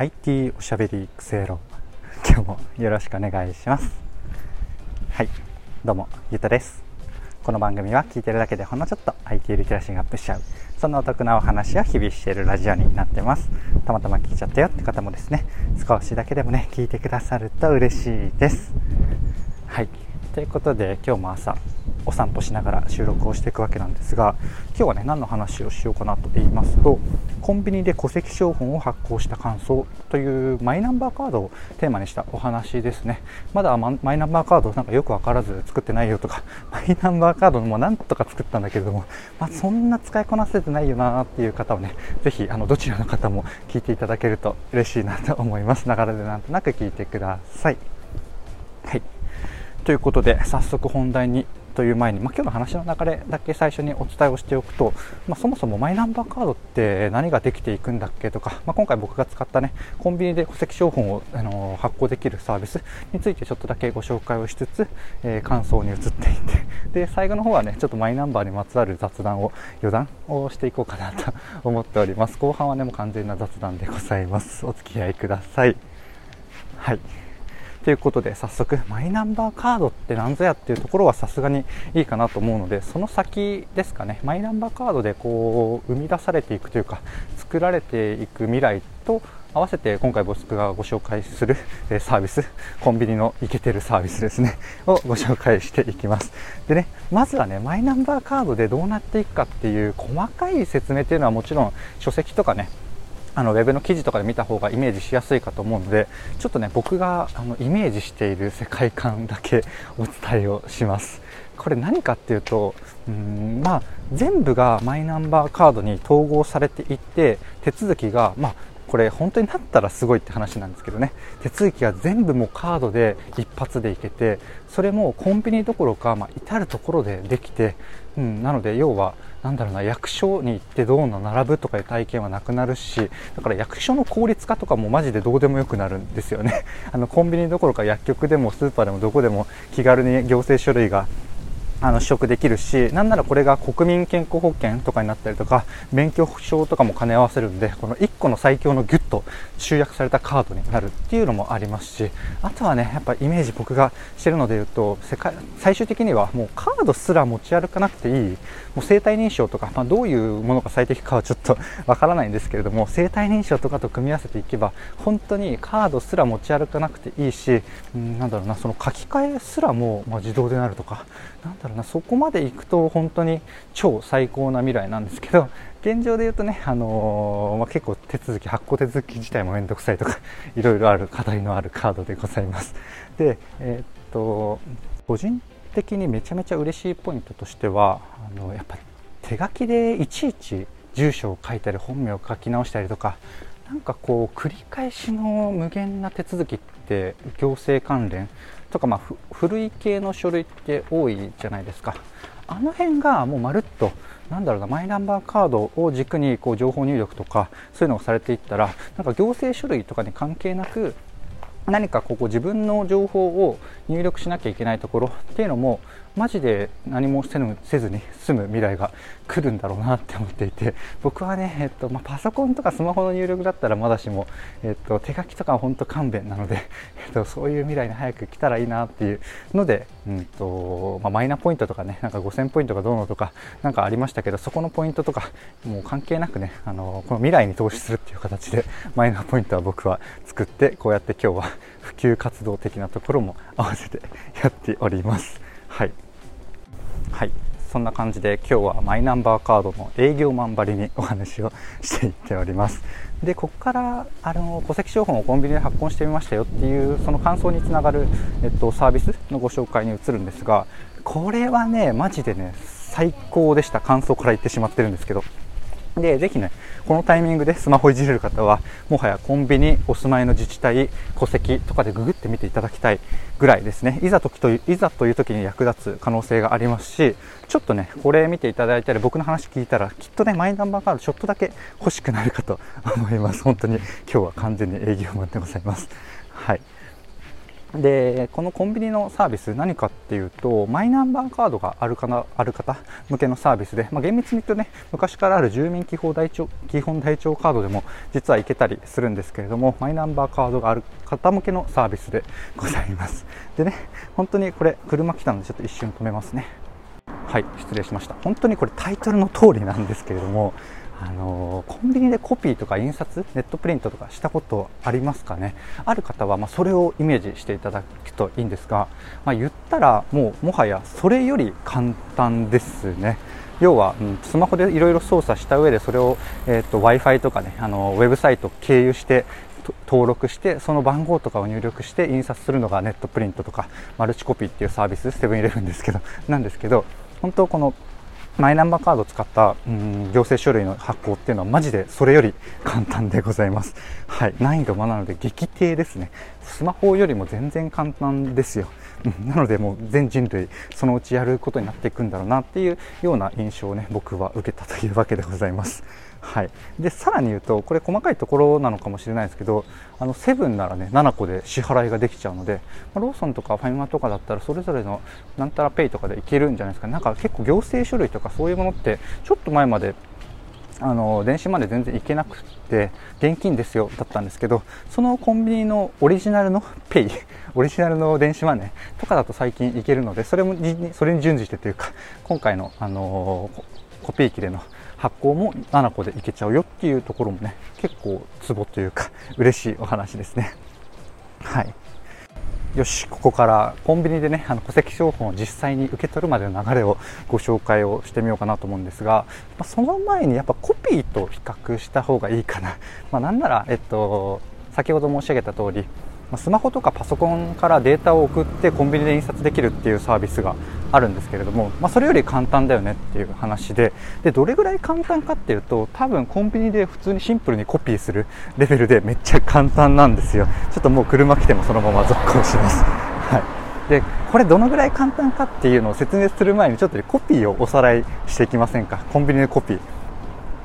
IT おしゃべりクセロ今日もよろしくお願いします。はい。どうもゆうたです。この番組は聞いてるだけでほんのちょっと IT リテラシーがアップしちゃうそんなお得なお話を日々しているラジオになってます。たまたま聞いちゃったよって方もですね。少しだけでもね聞いてくださると嬉しいです。はい。ということで今日も朝お散歩しながら収録をしていくわけなんですが今日はね何の話をしようかなと言いますとコンビニで戸籍標本を発行した感想というマイナンバーカードをテーマにしたお話ですね。まだマイナンバーカードなんかよく分からず作ってないよとか マイナンバーカードもなんとか作ったんだけれども、まあ、そんな使いこなせてないよなっていう方はねぜひあのどちらの方も聞いていただけると嬉しいなと思います。ながらでなんとなく聞いてください。はい。ということで早速本題にという前に、まあ、今日の話の流れだけ最初にお伝えをしておくと、まあ、そもそもマイナンバーカードって何ができていくんだっけとか、まあ、今回僕が使ったねコンビニで戸籍標本を、あの発行できるサービスについてちょっとだけご紹介をしつつ、えー、感想に移っていってで最後の方はねちょっとマイナンバーにまつわる雑談を余談をしていこうかなと思っております。後半はねもう完全な雑談でございます。お付き合いください。はい。ということで早速マイナンバーカードって何ぞやっていうところはさすがにいいかなと思うのでその先ですかね。マイナンバーカードでこう生み出されていくというか作られていく未来と合わせて今回僕がご紹介するサービスコンビニのイケてるサービスですね。をご紹介していきます。でねまずはねマイナンバーカードでどうなっていくかっていう細かい説明っていうのはもちろん書籍とかねあのウェブの記事とかで見た方がイメージしやすいかと思うのでちょっとね僕があのイメージしている世界観だけお伝えをします。これ何かっていうとうんまあ全部がマイナンバーカードに統合されていって手続きがまあこれ本当になったらすごいって話なんですけどね。手続きが全部もうカードで一発でいけてそれもコンビニどころか、まあ、至る所でできて、うん、なので要はなんだろうな役所に行ってどうの並ぶとかいう体験はなくなるしだから役所の効率化とかもマジでどうでもよくなるんですよね。あのコンビニどころか薬局でもスーパーでもどこでも気軽に行政書類があの取得できるし、なんならこれが国民健康保険とかになったりとか、免許証とかも兼ね合わせるんで、この一個の最強のギュッと集約されたカードになるっていうのもありますし、あとはね、やっぱイメージ僕がしてるので言うと、世界最終的にはもうカードすら持ち歩かなくていい、もう生体認証とか、まあ、どういうものが最適かはちょっとわからないんですけれども、生体認証とかと組み合わせていけば、本当にカードすら持ち歩かなくていいし、ん、なんだろうな、その書き換えすらも、まあ、自動でなるとか、なんだろうなそこまで行くと本当に超最高な未来なんですけど現状で言うとね、あのー、まあ、結構手続き発行手続き自体も面倒くさいとか いろいろある課題のあるカードでございます。で、えー、っと個人的にめちゃめちゃ嬉しいポイントとしてはあのやっぱ手書きでいちいち住所を書いたり本名を書き直したりとかなんかこう繰り返しの無限な手続きって行政関連とかまあ古い系の書類って多いじゃないですか。あの辺がもうまるっとなんだろうなマイナンバーカードを軸にこう情報入力とかそういうのをされていったらなんか行政書類とかに関係なく何かここ自分の情報を入力しなきゃいけないところっていうのもマジで何もせずに済む未来が来るんだろうなって思っていて 僕はね、えっとまあ、パソコンとかスマホの入力だったらまだしも、えっと、手書きとかは本当勘弁なので、えっと、そういう未来に早く来たらいいなっていうので、うんとまあ、マイナポイントとかねなんか5000ポイントがどうのとかなんかありましたけどそこのポイントとかもう関係なくねあのこの未来に投資するっていう形でマイナポイントは僕は作ってこうやって今日は普及活動的なところも合わせてやっております。はい、はい、そんな感じで今日はマイナンバーカードの営業マンばりにお話をしていっております。でここからあの戸籍標本をコンビニで発行してみましたよっていうその感想につながる、えっと、サービスのご紹介に移るんですがこれはねマジでね最高でした。感想から言ってしまってるんですけど。で、ぜひね、このタイミングでスマホいじれる方は、もはやコンビニ、お住まいの自治体、戸籍とかでググってみていただきたいぐらいですね、いざ時といざという時に役立つ可能性がありますし、ちょっとね、これ見ていただいたり、僕の話聞いたら、きっとね、マイナンバーカードちょっとだけ欲しくなるかと思います。本当に今日は完全に営業マンでございます。でこのコンビニのサービス何かっていうとマイナンバーカードがあるかなある方向けのサービスで、まあ、厳密に言うとね昔からある住民基本台帳基本台帳カードでも実は行けたりするんですけれどもマイナンバーカードがある方向けのサービスで ございます。でね本当にこれ車来たのでちょっと一瞬止めますね。はい失礼しました。本当にこれタイトルの通りなんですけれどもあのコンビニでコピーとか印刷ネットプリントとかしたことありますかね？ある方はまそれをイメージしていただくといいんですが、まあ、言ったらもうもはやそれより簡単ですね。要は、うん、スマホでいろいろ操作した上でそれを、えーと、w i f i とかねあのウェブサイト経由して登録してその番号とかを入力して印刷するのがネットプリントとかマルチコピーっていうサービスセブンイレブンですけどなんですけど本当このマイナンバーカードを使った、うん、行政書類の発行っていうのはマジでそれより簡単でございます。はい、難易度もなので激低ですね。スマホよりも全然簡単ですよ。なのでもう全人類そのうちやることになっていくんだろうなっていうような印象をね僕は受けたというわけでございます。はい、でさらに言うとこれ細かいところなのかもしれないですけどあのセブンならね7個で支払いができちゃうので、まあ、ローソンとかファミマとかだったらそれぞれのなんたらペイとかでいけるんじゃないですかなんか結構行政書類とかそういうものってちょっと前まであの電子マネー全然行けなくて現金ですよだったんですけどそのコンビニのオリジナルのペイ オリジナルの電子マネーとかだと最近行けるのでそれもそれに準じてというか今回の、あのコピー機での発行も7個でいけちゃうよっていうところもね結構ツボというか嬉しいお話ですね。はい。よしここからコンビニでねあの戸籍標本を実際に受け取るまでの流れをご紹介をしてみようかなと思うんですが、まあ、その前にやっぱコピーと比較した方がいいかな、まあ、なんなら、えっと、先ほど申し上げた通りスマホとかパソコンからデータを送ってコンビニで印刷できるっていうサービスがあるんですけれども、まあ、それより簡単だよねっていう話ででどれぐらい簡単かっていうと多分コンビニで普通にシンプルにコピーするレベルでめっちゃ簡単なんですよ。ちょっともう車来てもそのまま続行します、はい、でこれどのぐらい簡単かっていうのを説明する前にちょっとコピーをおさらいしていきませんか？コンビニでコピー。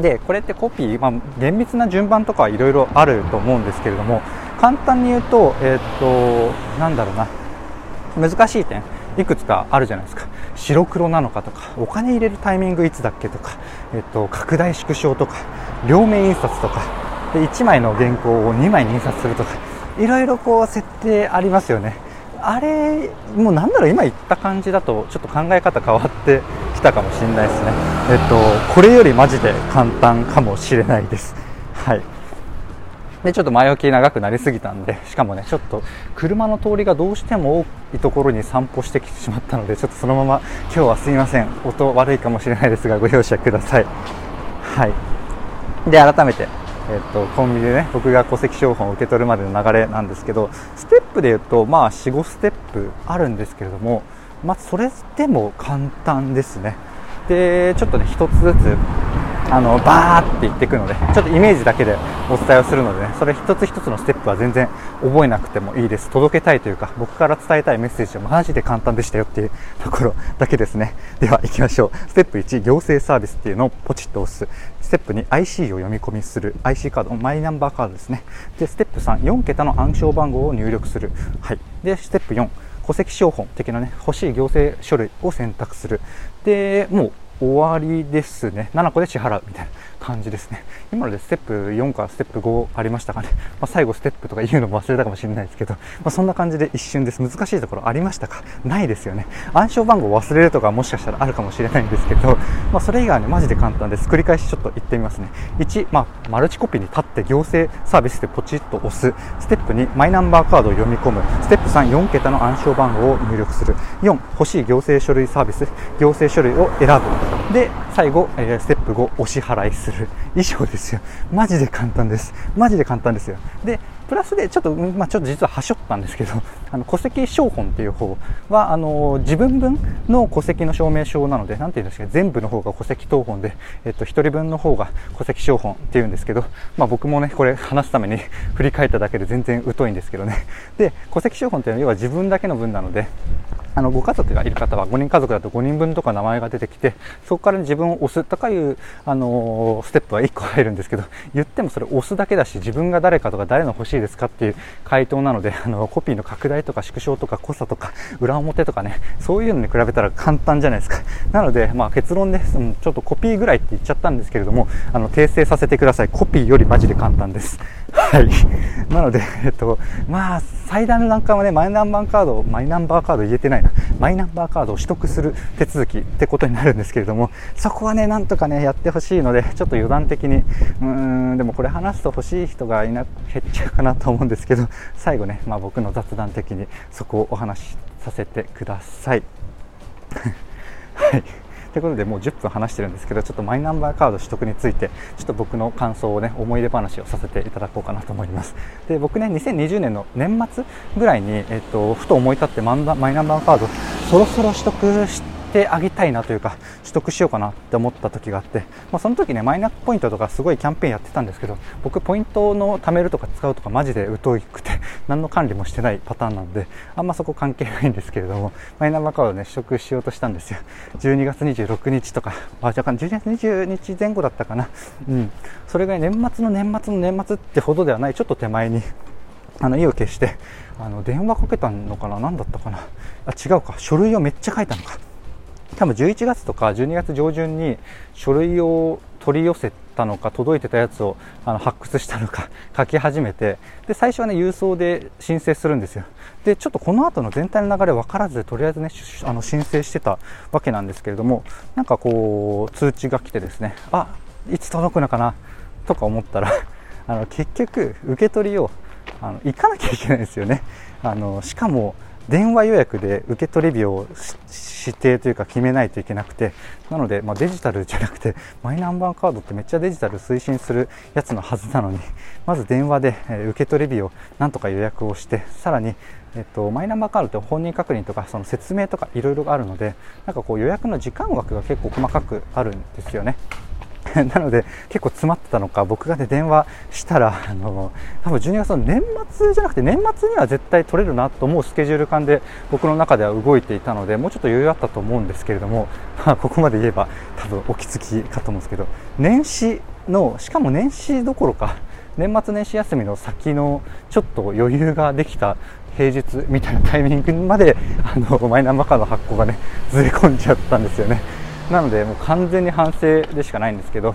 でこれってコピー、まあ、厳密な順番とかはいろいろあると思うんですけれども簡単に言うと、えー、っと、なんだろうな、難しい点、いくつかあるじゃないですか。白黒なのかとか、お金入れるタイミングいつだっけとか、えっと、拡大縮小とか、両面印刷とか、で1枚の原稿を2枚に印刷するとか、いろいろこう設定ありますよね。あれ、もうなんだろう、今言った感じだと、ちょっと考え方変わってきたかもしれないですね。えっと、これよりマジで簡単かもしれないです。はい。でちょっと前置き長くなりすぎたんでしかもねちょっと車の通りがどうしても多いところに散歩してきてしまったのでちょっとそのまま今日はすいません。音悪いかもしれないですがご容赦ください。はい。で改めてえっと、コンビニでね僕が戸籍標本を受け取るまでの流れなんですけどステップで言うとまあ45ステップあるんですけれどもまあそれでも簡単ですね。でちょっとね一つずつあのバーって言ってくのでちょっとイメージだけでお伝えをするのでねそれ一つ一つのステップは全然覚えなくてもいいです。届けたいというか僕から伝えたいメッセージはマジで簡単でしたよっていうところだけですね。では行きましょう。ステップ1行政サービスっていうのをポチッと押す。ステップ2 IC を読み込みする。IC カードマイナンバーカードですね。でステップ34桁の暗証番号を入力する。はい。でステップ4戸籍標本的なね欲しい行政書類を選択する。でもう終わりですね。7個で支払うみたいな。感じですね。今のでステップ4かステップ5ありましたかね、まあ、最後ステップとか言うのも忘れたかもしれないですけど、まあ、そんな感じで一瞬です。難しいところありましたか。ないですよね。暗証番号忘れるとかもしかしたらあるかもしれないんですけど、まあ、それ以外はねマジで簡単です。繰り返しちょっと言ってみますね。1、まあ、マルチコピーに立って行政サービスでポチッと押す。ステップ2マイナンバーカードを読み込む。ステップ34桁の暗証番号を入力する。4欲しい行政書類サービス。行政書類を選ぶ。で最後、えー、ステップ5お支払いする。衣装ですよ。マジで簡単です。マジで簡単ですよ。でプラスでちょっと、まあ、ちょっと実ははしょったんですけど あの戸籍証本っていう方はあの自分分の戸籍の証明書なのでなんていうんですか全部の方が戸籍謄本で、えっと、1人分の方が戸籍証本っていうんですけど、まあ、僕もねこれ話すために 振り返っただけで全然疎いんですけどね。で戸籍証本っていうのは要は自分だけの分なのであのご家族がいる方は5人家族だと5人分とか名前が出てきてそこから自分を押すとかいうあのステップは1個入るんですけど言ってもそれ押すだけだし自分が誰かとか誰の欲ししいですかっていう回答なので あのコピーの拡大とか縮小とか濃さとか 裏表とかねそういうのに比べたら簡単じゃないですか。なので、まあ、結論で、うん、ちょっとコピーぐらいって言っちゃったんですけれどもあの訂正させてください。コピーよりマジで簡単です。はい。なので、えっと、まあ最大の難関はねマイナンバーカードマイナンバーカード言えてないな。マイナンバーカードを取得する手続きってことになるんですけれどもそこはねなんとかねやってほしいのでちょっと余談的にうーんでもこれ話すと欲しい人がいな減っちゃうかなと思うんですけど最後ね、まあ、僕の雑談的にそこをお話しさせてください。はいということでもう10分話してるんですけどちょっとマイナンバーカード取得についてちょっと僕の感想をね思い出話をさせていただこうかなと思いますで僕ね2020年の年末ぐらいに、えっと、ふと思い立ってマイナンバーカードそろそろ取得しててあげたいなというか取得しようかなって思った時があって、まあ、その時ねマイナポイントとかすごいキャンペーンやってたんですけど僕ポイントの貯めるとか使うとかマジで疎くて 何の管理もしてないパターンなのであんまそこ関係ないんですけれどもマイナンバーカードね取得しようとしたんですよ。12月26日とかあ若干12月20日前後だったかな。うん。それが年末の年末の年末ってほどではないちょっと手前にあの意を決してあの電話かけたのかな？何だったかな？あ違うか。書類をめっちゃ書いたのか。多分11月とか12月上旬に書類を取り寄せたのか届いてたやつをあの発掘したのか 書き始めてで最初はね郵送で申請するんですよ。でちょっとこの後の全体の流れ分からずでとりあえずねあの申請してたわけなんですけれどもなんかこう通知が来てですねあいつ届くのかなとか思ったら あの結局受け取りをあの行かなきゃいけないんですよね。あのしかも電話予約で受け取り日を指定というか決めないといけなくてなので、まあ、デジタルじゃなくて マイナンバーカードってめっちゃデジタル推進するやつのはずなのに まず電話で、え受け取り日をなんとか予約をしてさらにえっと、マイナンバーカードって本人確認とかその説明とかいろいろあるのでなんかこう予約の時間枠が結構細かくあるんですよね。なので結構詰まってたのか僕がね電話したらあの多分12月の年末じゃなくて年末には絶対取れるなと思うスケジュール感で僕の中では動いていたのでもうちょっと余裕あったと思うんですけれども、まあ、ここまで言えば多分お気づきかと思うんですけど年始のしかも年始どころか年末年始休みの先のちょっと余裕ができた平日みたいなタイミングまであのマイナンバーカード発行がねずれ込んじゃったんですよね。なのでもう完全に反省でしかないんですけど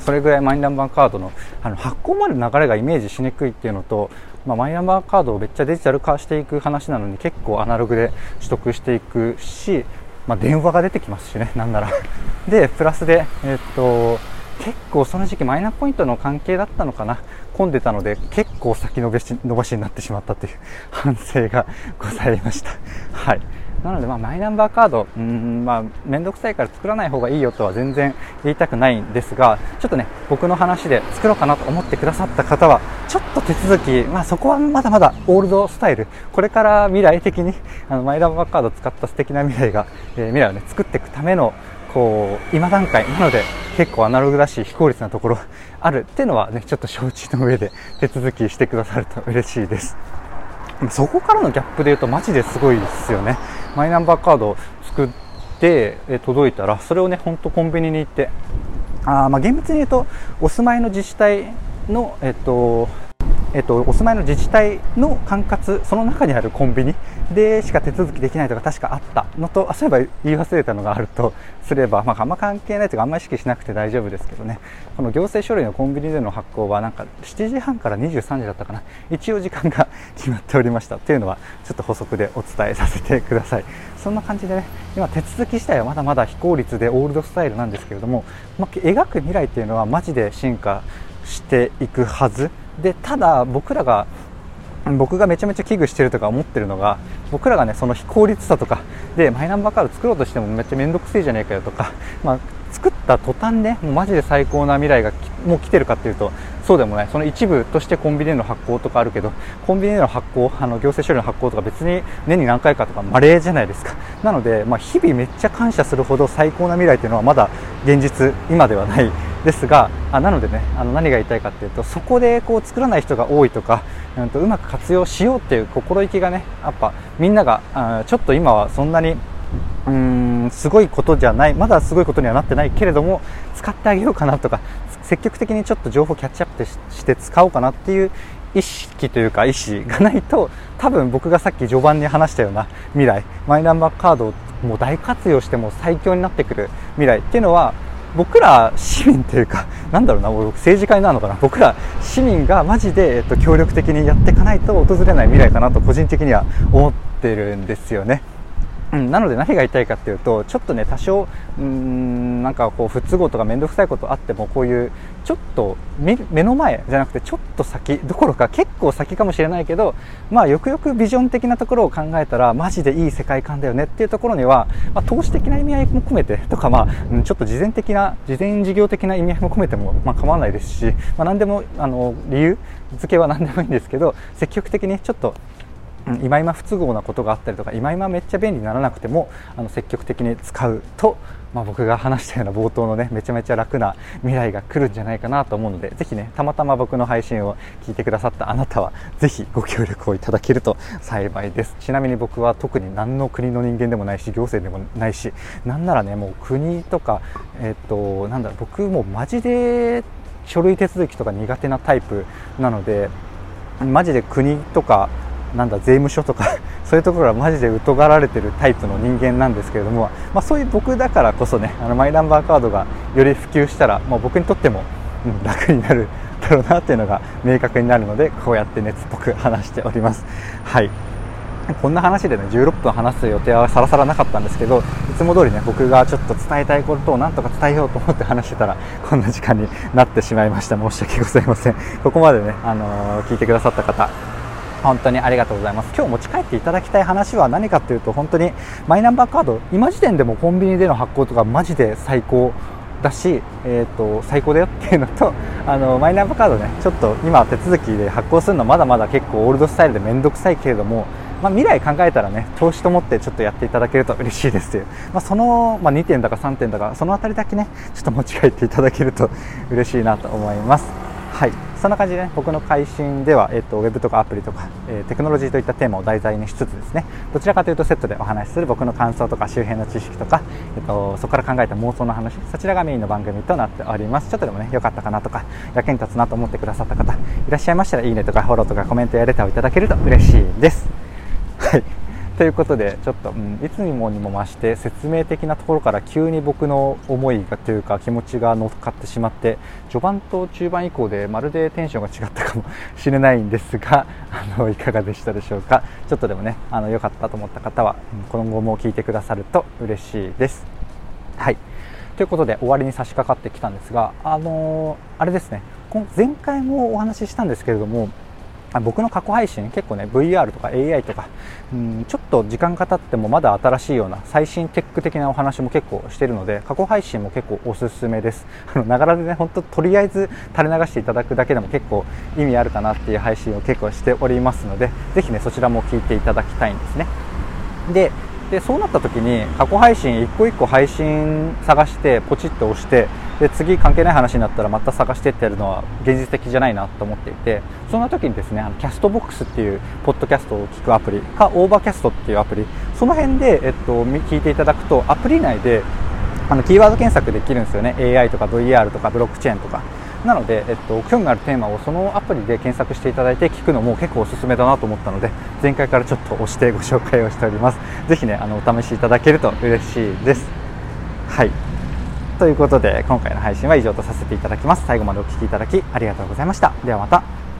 それぐらいマイナンバーカードのあの発行までの流れがイメージしにくいっていうのと、まあ、マイナンバーカードをめっちゃデジタル化していく話なのに結構アナログで取得していくし、まあ、電話が出てきますしね、なんなら。で、プラスで、え、っと結構その時期マイナポイントの関係だったのかな混んでたので結構先延ばし伸ばしになってしまったという反省がございました。はいなので、まあ、マイナンバーカード、うん、まあ、めんどくさいから作らない方がいいよとは全然言いたくないんですが、ちょっとね、僕の話で作ろうかなと思ってくださった方は、ちょっと手続き、まあ、そこはまだまだオールドスタイル、これから未来的に、あの、マイナンバーカードを使った素敵な未来が、えー、未来をね、作っていくための、こう、今段階なので、結構アナログだし、非効率なところあるっていうのはね、ちょっと承知の上で手続きしてくださると嬉しいです。そこからのギャップで言うとマジですごいですよね。マイナンバーカードを作って届いたらそれをね本当コンビニに行って。あまあ厳密に言うとお住まいの自治体のえっとえっと、お住まいの自治体の管轄、その中にあるコンビニでしか手続きできないとか確かあった。のと、あそういえば言い忘れたのがあると すれば、まあ、あんま関係ないというか、あんまり意識しなくて大丈夫ですけどね、この行政書類のコンビニでの発行は、なんか7時半から23時だったかな、一応時間が 決まっておりました。というのは、ちょっと補足でお伝えさせてください。そんな感じでね、今手続き自体はまだまだ非効率でオールドスタイルなんですけれども、まあ、描く未来っていうのはマジで進化していくはず。でただ僕らが僕がめちゃめちゃ危惧してるとか思ってるのが僕らがねその非効率さとかでマイナンバーカード作ろうとしてもめっちゃ面倒くせえじゃねえかよとか、まあ、作った途端ねもうマジで最高な未来がもう来てるかっていうとそうでもない。その一部としてコンビニでの発行とかあるけどコンビニでの発行あの行政処理の発行とか別に年に何回かとか稀じゃないですか。なので、まあ、日々めっちゃ感謝するほど最高な未来っていうのはまだ現実今ではない。ですがあなのでねあの何が言いたいかっていうとそこでこう作らない人が多いとか、うん、とうまく活用しようっていう心意気がねやっぱみんながちょっと今はそんなにうんすごいことじゃないまだすごいことにはなってないけれども使ってあげようかなとか積極的にちょっと情報キャッチアップして使おうかなっていう意識というか意思がないと多分僕がさっき序盤に話したような未来マイナンバーカードをもう大活用しても最強になってくる未来っていうのは僕ら市民というか、なんだろうな、僕政治家になるのかな、僕ら市民がマジで、えっと、協力的にやっていかないと訪れない未来かなと個人的には思ってるんですよね。うん、なので何が言いたいかっていうとちょっとね多少うんなんかこう不都合とか面倒くさいことあってもこういうちょっと目の前じゃなくてちょっと先どころか結構先かもしれないけどまあよくよくビジョン的なところを考えたらマジでいい世界観だよねっていうところには、まあ、投資的な意味合いも込めてとかまあうんちょっと事前的な事前事業的な意味合いも込めてもまあ構わないですし、まあ、何でもあの理由付けは何でもいいんですけど積極的にちょっと今今不都合なことがあったりとか今今めっちゃ便利にならなくてもあの積極的に使うと、まあ、僕が話したような冒頭のねめちゃめちゃ楽な未来が来るんじゃないかなと思うのでぜひねたまたま僕の配信を聞いてくださったあなたはぜひご協力をいただけると 幸いです。ちなみに僕は特に何の国の人間でもないし行政でもないしなんならねもう国とかえっ、となんだろう僕もマジで書類手続きとか苦手なタイプなのでマジで国とかなんだ税務署とか そういうところはマジで疎がられてるタイプの人間なんですけれども、まあ、そういう僕だからこそねあのマイナンバーカードがより普及したらもう僕にとっても、うん、楽になるだろうなっていうのが明確になるのでこうやって熱っぽく話しております。はい。こんな話でね16分話す予定はさらさらなかったんですけどいつも通りね僕がちょっと伝えたいことをなんとか伝えようと思って話してたらこんな時間になってしまいました。申し訳ございません。ここまでね、あのー、聞いてくださった方本当にありがとうございます。今日持ち帰っていただきたい話は何かというと本当にマイナンバーカード今時点でもコンビニでの発行とかマジで最高だし、えーと、最高だよっていうのとあのマイナンバーカードねちょっと今手続きで発行するのまだまだ結構オールドスタイルで面倒くさいけれどもまあ、未来考えたらね投資と思ってちょっとやっていただけると嬉しいです。という、まあ、その、まあ、2点だか3点だかその辺りだけねちょっと持ち帰っていただけると嬉しいなと思います。はい。そんな感じで、ね、僕の配信では、えっと、ウェブとかアプリとか、えー、テクノロジーといったテーマを題材にしつつですねどちらかというとセットでお話しする僕の感想とか周辺の知識とか、えっと、そこから考えた妄想の話そちらがメインの番組となっております。ちょっとでもね良かったかなとか役に立つなと思ってくださった方いらっしゃいましたらいいねとかフォローとかコメントやレターをいただけると嬉しいです。はい。ということでちょっと、うん、いつにもにも増して説明的なところから急に僕の思いがというか気持ちが乗っかってしまって序盤と中盤以降でまるでテンションが違ったかもしれないんですが あのいかがでしたでしょうか？ちょっとでもねあの良かったと思った方は、うん、今後も聞いてくださると嬉しいです。はい。ということで終わりに差し掛かってきたんですが、あのー、あれですね。前回もお話ししたんですけれども僕の過去配信結構ね VR とか AI とかうんちょっと時間が経ってもまだ新しいような最新テック的なお話も結構してるので過去配信も結構おすすめです。ながらでね本当とりあえず垂れ流していただくだけでも結構意味あるかなっていう配信を結構しておりますのでぜひねそちらも聞いていただきたいんですね。ででそうなった時に過去配信一個一個配信探してポチッと押してで次関係ない話になったらまた探してってやるのは現実的じゃないなと思っていてそんな時にですねあのキャストボックスっていうポッドキャストを聞くアプリかオーバーキャストっていうアプリその辺で、えっと、聞いていただくとアプリ内であのキーワード検索できるんですよね。AI とか VR とかブロックチェーンとか。なので、えっと、興味があるテーマをそのアプリで検索していただいて聞くのも結構おすすめだなと思ったので前回からちょっと押してご紹介をしております。ぜひねあのお試しいただけると嬉しいです。はい。ということで今回の配信は以上とさせていただきます。最後までお聴きいただきありがとうございました。ではまた。